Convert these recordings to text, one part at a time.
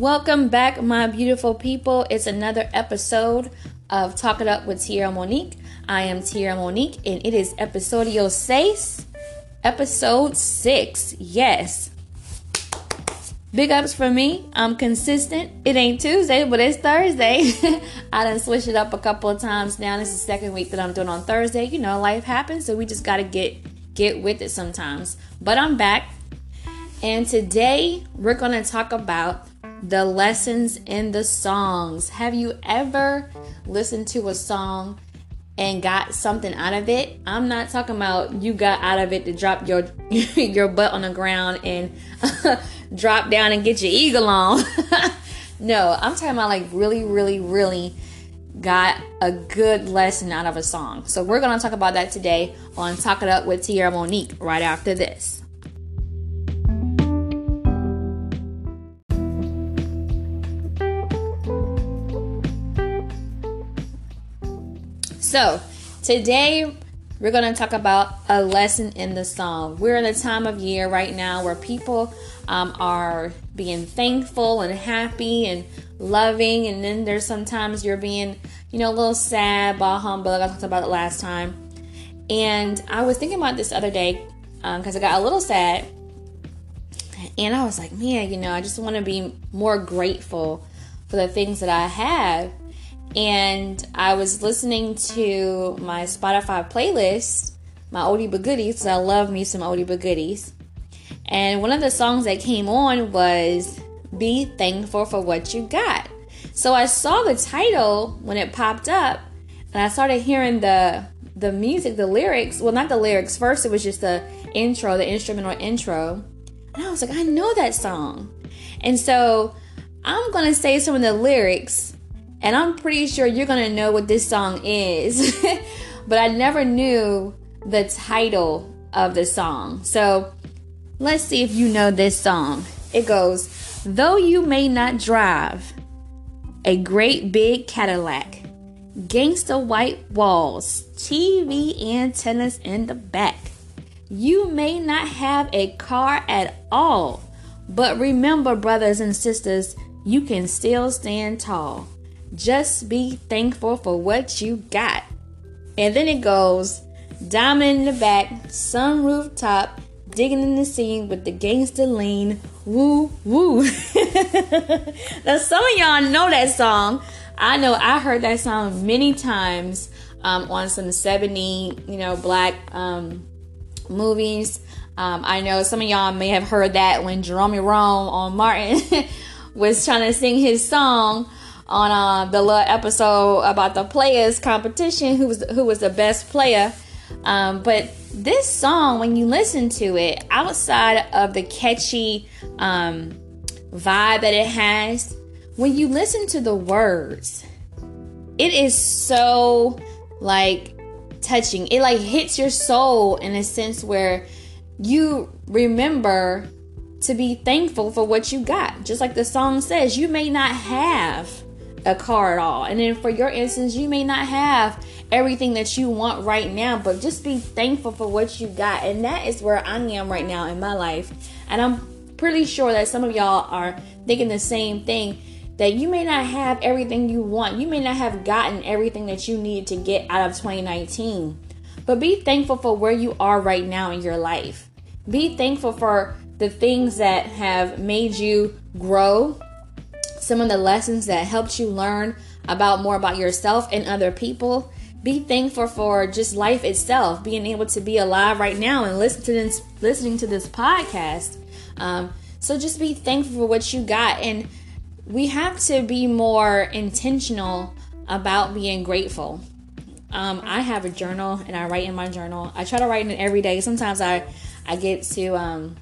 Welcome back, my beautiful people. It's another episode of Talk It Up with Tierra Monique. I am Tierra Monique, and it is episodio seis, episode six. Yes. Big ups for me. I'm consistent. It ain't Tuesday, but it's Thursday. I done switched it up a couple of times now. This is the second week that I'm doing on Thursday. You know, life happens, so we just gotta get get with it sometimes. But I'm back. And today we're gonna talk about the lessons in the songs. Have you ever listened to a song and got something out of it? I'm not talking about you got out of it to drop your your butt on the ground and drop down and get your eagle on. no, I'm talking about like really, really, really got a good lesson out of a song. So we're gonna talk about that today on Talk It Up with Tierra Monique right after this. So, today we're going to talk about a lesson in the song. We're in a time of year right now where people um, are being thankful and happy and loving, and then there's sometimes you're being, you know, a little sad, bah humbug. I talked about it last time. And I was thinking about this other day because um, I got a little sad, and I was like, man, you know, I just want to be more grateful for the things that I have and I was listening to my Spotify playlist, my oldie but goodies, I love me some oldie but goodies. And one of the songs that came on was Be Thankful for What You Got. So I saw the title when it popped up, and I started hearing the the music, the lyrics. Well, not the lyrics. First, it was just the intro, the instrumental intro. And I was like, I know that song. And so I'm to say some of the lyrics and I'm pretty sure you're gonna know what this song is. but I never knew the title of the song. So let's see if you know this song. It goes, Though you may not drive a great big Cadillac, gangsta white walls, TV antennas in the back. You may not have a car at all, but remember, brothers and sisters, you can still stand tall. Just be thankful for what you got. And then it goes diamond in the back, sunroof top, digging in the scene with the gangster lean. Woo woo. now some of y'all know that song. I know I heard that song many times um, on some 70, you know, black um, movies. Um, I know some of y'all may have heard that when Jerome Rome on Martin was trying to sing his song on uh, the little episode about the players competition who was who was the best player. Um, but this song when you listen to it outside of the catchy um, vibe that it has when you listen to the words it is so like touching. It like hits your soul in a sense where you remember to be thankful for what you got. Just like the song says you may not have a car at all. And then for your instance, you may not have everything that you want right now, but just be thankful for what you got. And that is where I am right now in my life. And I'm pretty sure that some of y'all are thinking the same thing that you may not have everything you want. You may not have gotten everything that you need to get out of 2019. But be thankful for where you are right now in your life. Be thankful for the things that have made you grow, some of the lessons that helped you learn about more about yourself and other people. Be thankful for just life itself, being able to be alive right now and listen to this, listening to this podcast. Um, so just be thankful for what you got, and we have to be more intentional about being grateful. Um, I have a journal and I write in my journal. I try to write in it every day. Sometimes I I get too um,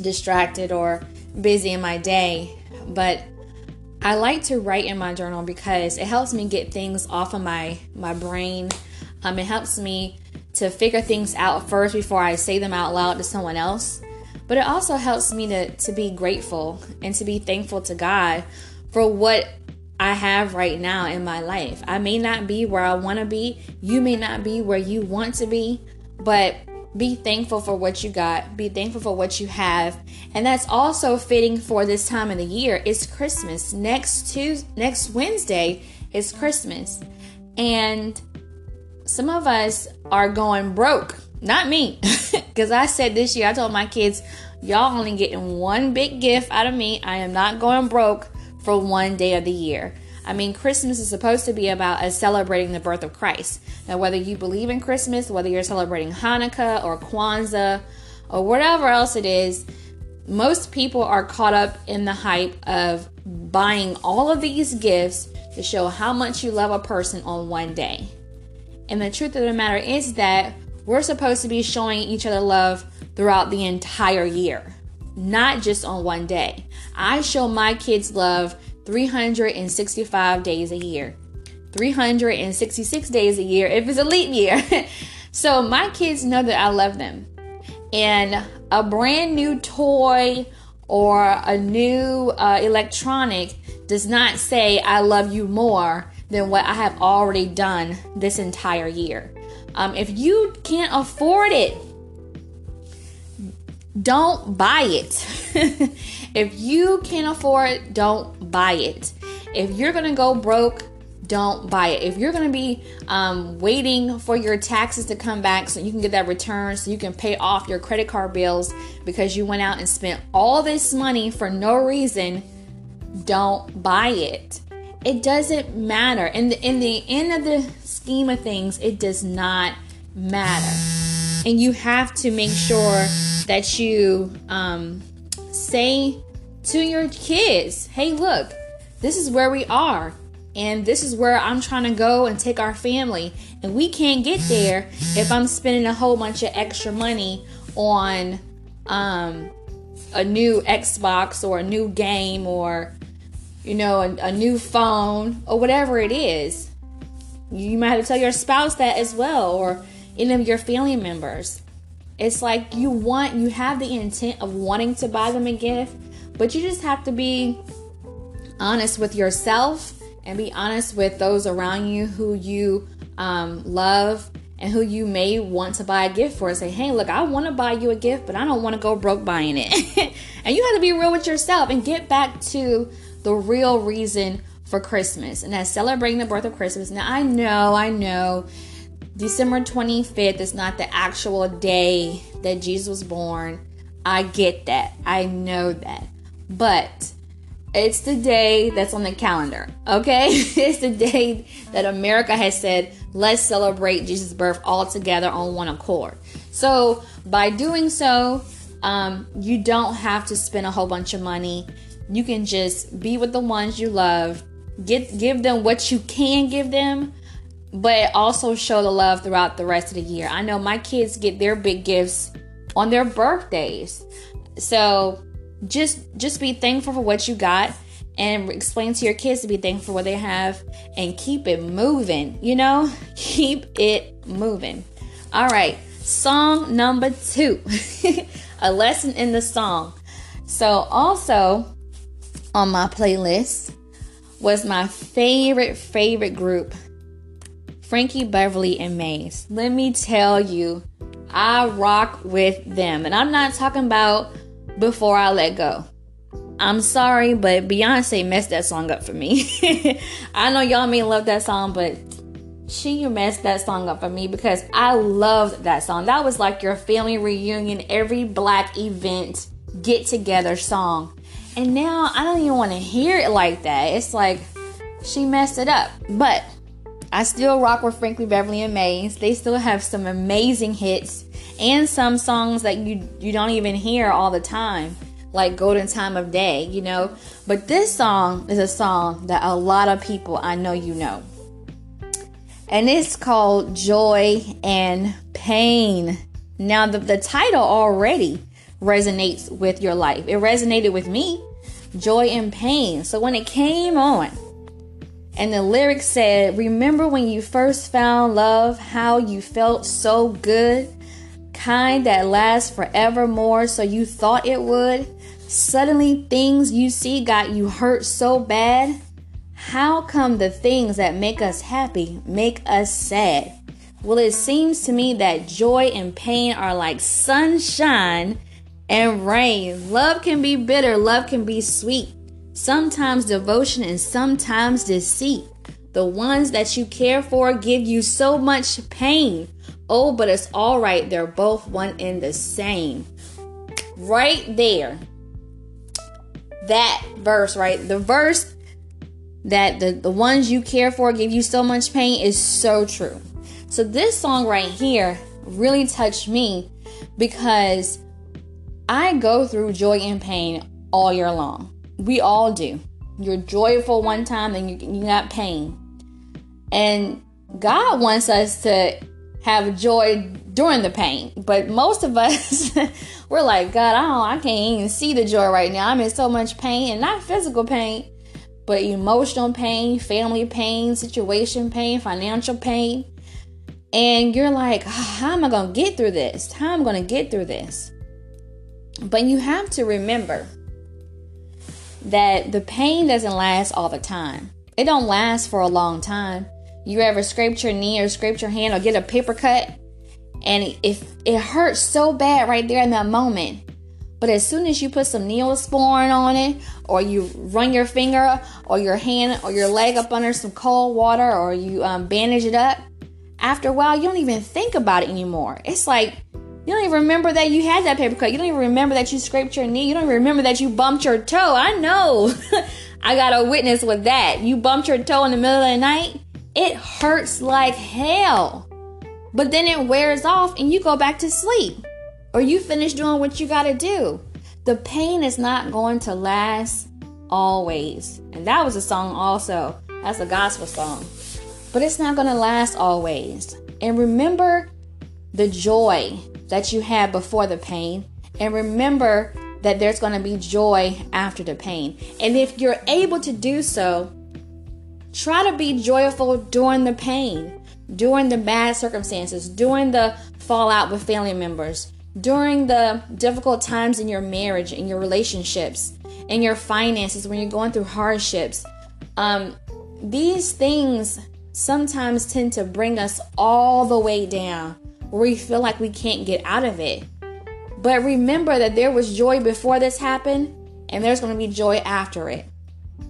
distracted or busy in my day, but I like to write in my journal because it helps me get things off of my my brain. Um, it helps me to figure things out first before I say them out loud to someone else. But it also helps me to to be grateful and to be thankful to God for what I have right now in my life. I may not be where I want to be. You may not be where you want to be, but Be thankful for what you got. Be thankful for what you have. And that's also fitting for this time of the year. It's Christmas. Next Tuesday, next Wednesday is Christmas. And some of us are going broke. Not me. Because I said this year, I told my kids, y'all only getting one big gift out of me. I am not going broke for one day of the year. I mean, Christmas is supposed to be about us celebrating the birth of Christ. Now, whether you believe in Christmas, whether you're celebrating Hanukkah or Kwanzaa or whatever else it is, most people are caught up in the hype of buying all of these gifts to show how much you love a person on one day. And the truth of the matter is that we're supposed to be showing each other love throughout the entire year, not just on one day. I show my kids love 365 days a year, 366 days a year if it's a leap year. so my kids know that I love them. And a brand new toy or a new uh, electronic does not say I love you more than what I have already done this entire year. Um, if you can't afford it, don't buy it. if you can't afford it, don't buy it. If you're gonna go broke, don't buy it. If you're gonna be um, waiting for your taxes to come back so you can get that return, so you can pay off your credit card bills because you went out and spent all this money for no reason, don't buy it. It doesn't matter. In the in the end of the scheme of things, it does not matter. And you have to make sure that you um, say to your kids, hey, look, this is where we are. And this is where I'm trying to go and take our family. And we can't get there if I'm spending a whole bunch of extra money on um, a new Xbox or a new game or, you know, a, a new phone or whatever it is. You might have to tell your spouse that as well or any of your family members. It's like you want, you have the intent of wanting to buy them a gift, but you just have to be honest with yourself and be honest with those around you who you um, love and who you may want to buy a gift for. Say, hey, look, I want to buy you a gift, but I don't want to go broke buying it. and you have to be real with yourself and get back to the real reason for Christmas, and that's celebrating the birth of Christmas. Now, I know, I know December 25th is not the actual day that Jesus was born. I get that. I know that. But it's the day that's on the calendar, okay? it's the day that America has said, let's celebrate Jesus' birth all together on one accord. So, by doing so, um, you don't have to spend a whole bunch of money. You can just be with the ones you love, get give them what you can give them, but also show the love throughout the rest of the year. I know my kids get their big gifts on their birthdays. So just just be thankful for what you got and explain to your kids to be thankful for what they have and keep it moving, you know? Keep it moving. All right. Song number 2. A lesson in the song. So also on my playlist was my favorite favorite group Frankie Beverly and Maze. Let me tell you, I rock with them. And I'm not talking about before I let go. I'm sorry, but Beyonce messed that song up for me. I know y'all may love that song, but she messed that song up for me because I loved that song. That was like your family reunion, every black event get together song. And now I don't even want to hear it like that. It's like she messed it up. But I still rock with Frankie Beverly and Maze. They still have some amazing hits and some songs that you you don't even hear all the time, like Golden Time of Day, you know. But this song is a song that a lot of people I know you know. And it's called Joy and Pain. Now the, the title already resonates with your life. It resonated with me. Joy and pain. So when it came on, and the lyrics said, Remember when you first found love, how you felt so good? Kind that lasts forevermore, so you thought it would? Suddenly, things you see got you hurt so bad? How come the things that make us happy make us sad? Well, it seems to me that joy and pain are like sunshine and rain. Love can be bitter, love can be sweet. Sometimes devotion and sometimes deceit. The ones that you care for give you so much pain. Oh, but it's all right. They're both one and the same. Right there. That verse, right? The verse that the, the ones you care for give you so much pain is so true. So, this song right here really touched me because I go through joy and pain all year long. We all do. You're joyful one time, and you, you got pain. And God wants us to have joy during the pain. But most of us, we're like, God, I don't, I can't even see the joy right now. I'm in so much pain, and not physical pain, but emotional pain, family pain, situation pain, financial pain. And you're like, ah, how am I going to get through this? How am I going to get through this? But you have to remember that the pain doesn't last all the time. It don't last for a long time. You ever scraped your knee or scraped your hand or get a paper cut and if it hurts so bad right there in that moment. But as soon as you put some neosporin on it, or you run your finger or your hand or your leg up under some cold water, or you um, bandage it up, after a while you don't even think about it anymore. It's like you don't even remember that you had that paper cut. You don't even remember that you scraped your knee. You don't even remember that you bumped your toe. I know. I got a witness with that. You bumped your toe in the middle of the night. It hurts like hell. But then it wears off and you go back to sleep. Or you finish doing what you got to do. The pain is not going to last always. And that was a song also. That's a gospel song. But it's not going to last always. And remember the joy that you had before the pain. And remember that there's going to be joy after the pain. And if you're able to do so, try to be joyful during the pain, during the bad circumstances, during the fallout with family members, during the difficult times in your marriage, in your relationships, in your finances, when you're going through hardships. Um, these things sometimes tend to bring us all the way down where we feel like we can't get out of it. But remember that there was joy before this happened, and there's going to be joy after it.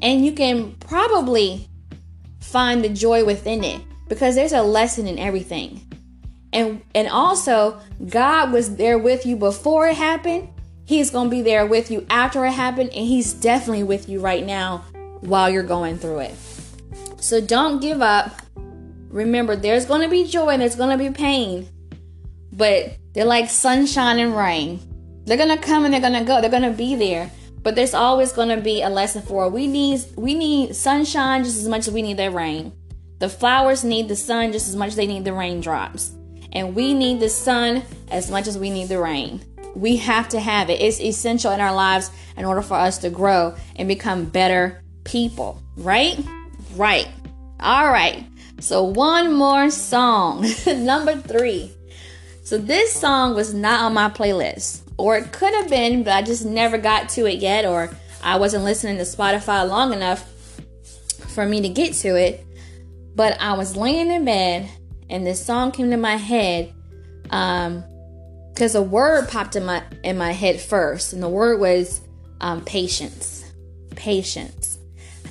And you can probably find the joy within it because there's a lesson in everything. And and also, God was there with you before it happened. He's going to be there with you after it happened, and he's definitely with you right now while you're going through it. So don't give up. Remember, there's going to be joy and there's going to be pain, but they're like sunshine and rain. They're gonna come and they're gonna go. They're gonna be there. But there's always gonna be a lesson for. We need we need sunshine just as much as we need that rain. The flowers need the sun just as much as they need the raindrops. And we need the sun as much as we need the rain. We have to have it. It's essential in our lives in order for us to grow and become better people. Right? Right. All right. So one more song. Number three. So this song was not on my playlist, or it could have been, but I just never got to it yet, or I wasn't listening to Spotify long enough for me to get to it. But I was laying in bed, and this song came to my head, um, because a word popped in my in my head first, and the word was um, patience, patience,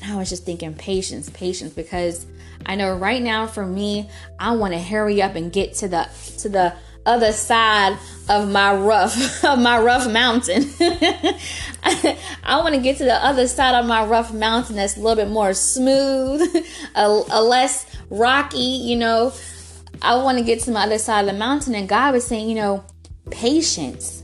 and I was just thinking patience, patience, because I know right now for me, I want to hurry up and get to the to the other side of my rough of my rough mountain. I, want to get to the other side of my rough mountain that's a little bit more smooth, a, a less rocky, you know. I want to get to my other side of the mountain and God was saying, you know, patience.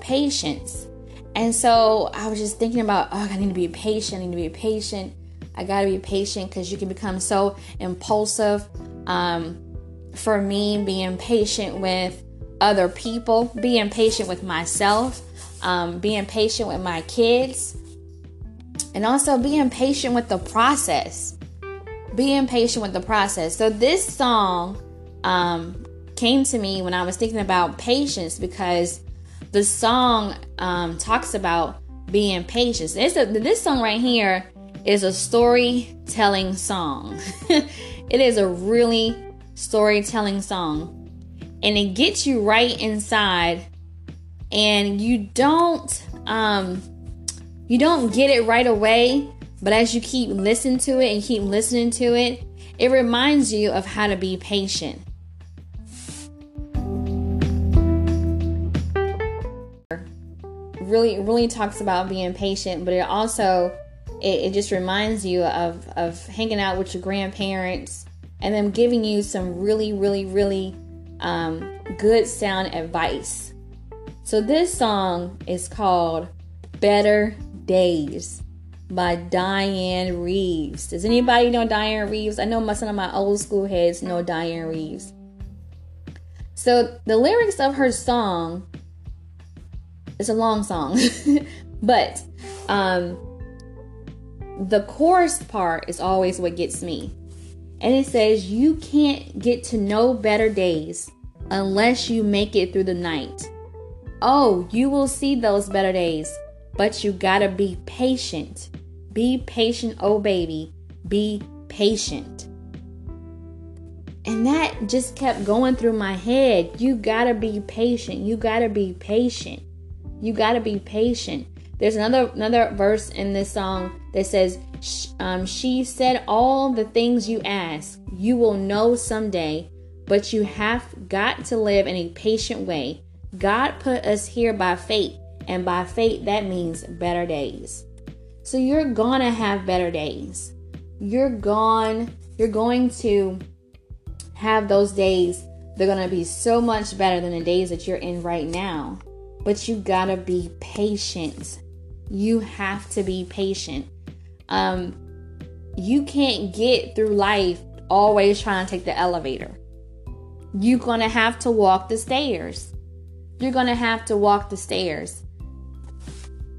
Patience. And so I was just thinking about, oh, I need to be patient. I need to be patient. I got to be patient because you can become so impulsive. Um, for me being patient with other people, being patient with myself, um, being patient with my kids, and also being patient with the process. Being patient with the process. So, this song um, came to me when I was thinking about patience because the song um, talks about being patient. A, this song right here is a storytelling song. it is a really storytelling song. And it gets you right inside and you don't um you don't get it right away, but as you keep listening to it and keep listening to it, it reminds you of how to be patient. Really, really talks about being patient, but it also it, it just reminds you of of hanging out with your grandparents and them giving you some really, really, really um, good sound advice. So this song is called "Better Days." by Dianne Reeves. Does anybody know Dianne Reeves? I know some of my old school heads know Dianne Reeves. So the lyrics of her song, it's a long song, but um, the chorus part is always what gets me. And it says, You can't get to know better days unless you make it through the night. Oh, you will see those better days, but you gotta be patient. Be patient, oh baby. Be patient. And that just kept going through my head. You gotta be patient. You gotta be patient. You gotta be patient. There's another another verse in this song that says, um, "She said all the things you ask, you will know someday, but you have got to live in a patient way. God put us here by fate, and by fate that means better days. So you're gonna have better days. You're gone. You're going to have those days. They're gonna be so much better than the days that you're in right now." But you gotta be patient you have to be patient. Um, you can't get through life always trying to take the elevator. You're gonna have to walk the stairs. You're gonna have to walk the stairs.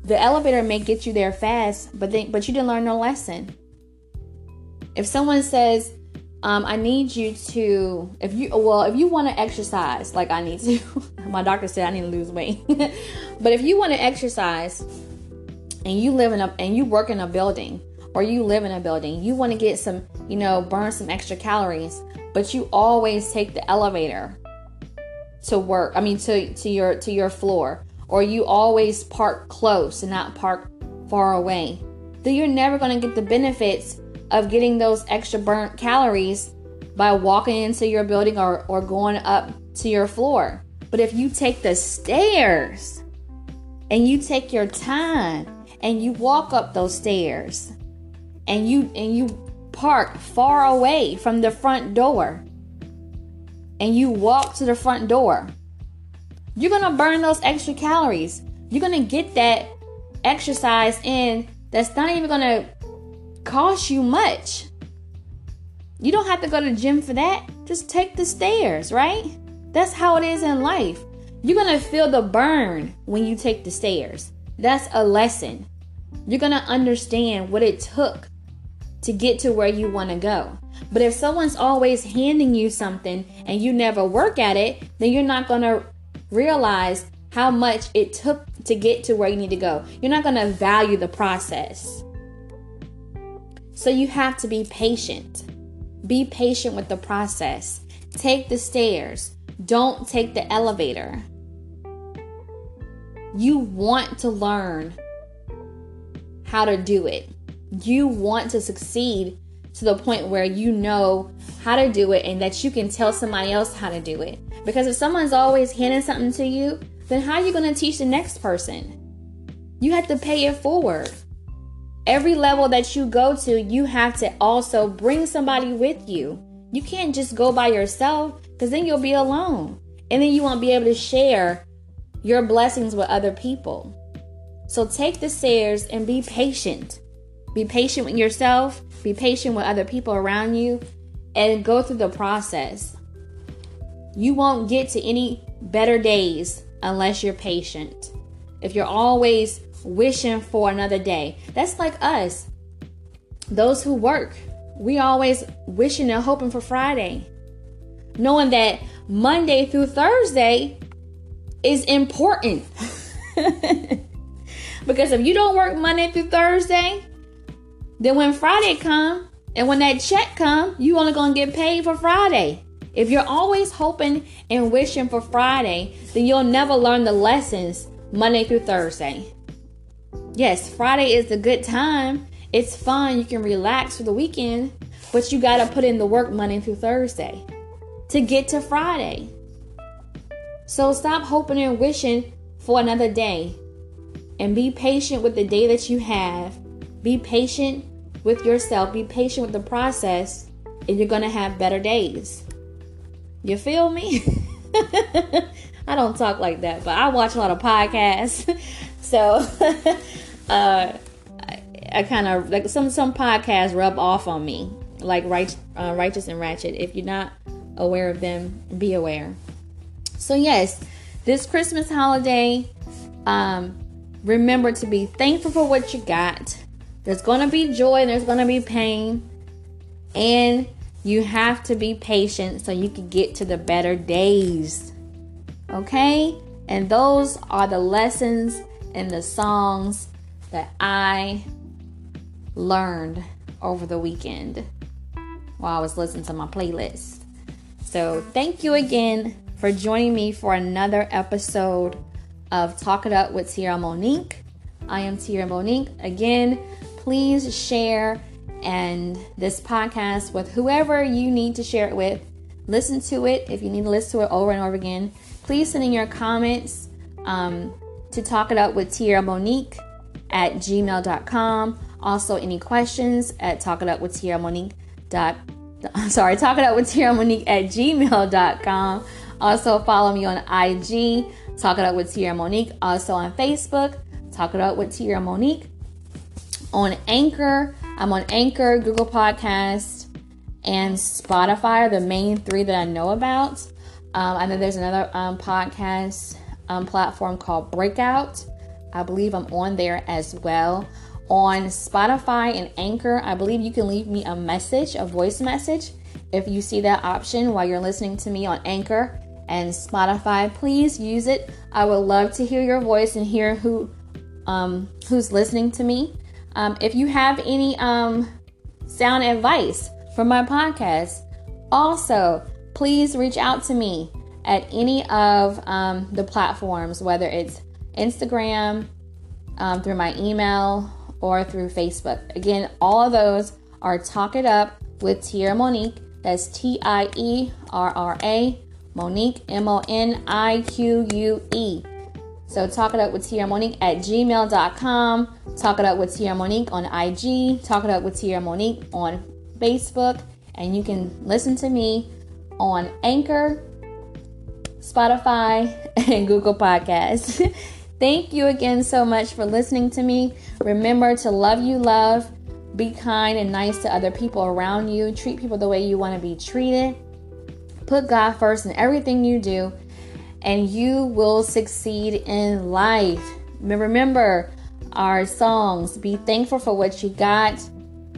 The elevator may get you there fast, but then, but you didn't learn no lesson. If someone says, um, "I need you to," if you well, if you want to exercise, like I need to, my doctor said I need to lose weight, but if you want to exercise, and you live in a and you work in a building or you live in a building, you want to get some, you know, burn some extra calories, but you always take the elevator to work. I mean to to your to your floor or you always park close and not park far away. Then you're never going to get the benefits of getting those extra burnt calories by walking into your building or, or going up to your floor. But if you take the stairs and you take your time and you walk up those stairs and you and you park far away from the front door and you walk to the front door you're to burn those extra calories. You're to get that exercise in that's not even to cost you much. You don't have to go to the gym for that. Just take the stairs right? That's how it is in life. You're to feel the burn when you take the stairs. That's a lesson you're going to understand what it took to get to where you want to go. But if someone's always handing you something and you never work at it, then you're not going to realize how much it took to get to where you need to go. You're not going to value the process. So you have to be patient. Be patient with the process. Take the stairs. Don't take the elevator. You want to learn how to do it. You want to succeed to the point where you know how to do it and that you can tell somebody else how to do it. Because if someone's always handing something to you, then how are you going to teach the next person? You have to pay it forward. Every level that you go to, you have to also bring somebody with you. You can't just go by yourself because then you'll be alone. And then you won't be able to share your blessings with other people. So take the stairs and be patient. Be patient with yourself, be patient with other people around you, and go through the process. You won't get to any better days unless you're patient. If you're always wishing for another day, that's like us. Those who work, we always wishing and hoping for Friday, knowing that Monday through Thursday is important. Because if you don't work Monday through Thursday, then when Friday come and when that check come, you only gonna get paid for Friday. If you're always hoping and wishing for Friday, then you'll never learn the lessons Monday through Thursday. Yes, Friday is a good time. It's fun. You can relax for the weekend, but you got to put in the work Monday through Thursday to get to Friday. So stop hoping and wishing for another day and be patient with the day that you have. Be patient with yourself, be patient with the process, and you're going to have better days. You feel me? I don't talk like that, but I watch a lot of podcasts. So, uh, I, kind of like some some podcasts rub off on me, like right, uh, righteous and ratchet. If you're not aware of them, be aware. So yes, this Christmas holiday, um, remember to be thankful for what you got. There's going to be joy and there's going to be pain. And you have to be patient so you can get to the better days. Okay? And those are the lessons and the songs that I learned over the weekend while I was listening to my playlist. So, thank you again for joining me for another episode of Talk It Up with Tierra Monique. I am Tierra Monique. Again, please share and this podcast with whoever you need to share it with. Listen to it if you need to listen to it over and over again. Please send in your comments um, to Talk It Up with Tierra Monique at gmail.com. Also, any questions at Talk It Up with Tierra Monique. Dot, sorry, Talk It Up with Tierra Monique at gmail.com. Also, follow me on IG, Talk It Up with Tierra Monique. Also on Facebook, Talk It Up with Tierra Monique. On Anchor, I'm on Anchor, Google Podcast, and Spotify are the main three that I know about. Um, I know there's another um, podcast um, platform called Breakout. I believe I'm on there as well. On Spotify and Anchor, I believe you can leave me a message, a voice message. If you see that option while you're listening to me on Anchor, and Spotify. Please use it. I would love to hear your voice and hear who um, who's listening to me. Um, if you have any um, sound advice for my podcast, also please reach out to me at any of um, the platforms, whether it's Instagram, um, through my email, or through Facebook. Again, all of those are Talk It Up with Tierra Monique. That's T I E R R A Monique, M O N I Q U E. So talk it up with Tierra Monique at gmail.com. Talk it up with Tierra Monique on IG. Talk it up with Tierra Monique on Facebook. And you can listen to me on Anchor, Spotify, and Google Podcasts. Thank you again so much for listening to me. Remember to love you, love, be kind and nice to other people around you, treat people the way you want to be treated. Put God first in everything you do, and you will succeed in life. Remember our songs be thankful for what you got,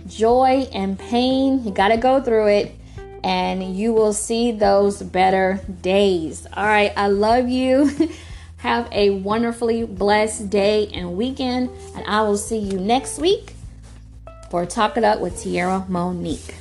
joy and pain, you got to go through it, and you will see those better days. All right, I love you. Have a wonderfully blessed day and weekend, and I will see you next week for Talk It Up with Tierra Monique.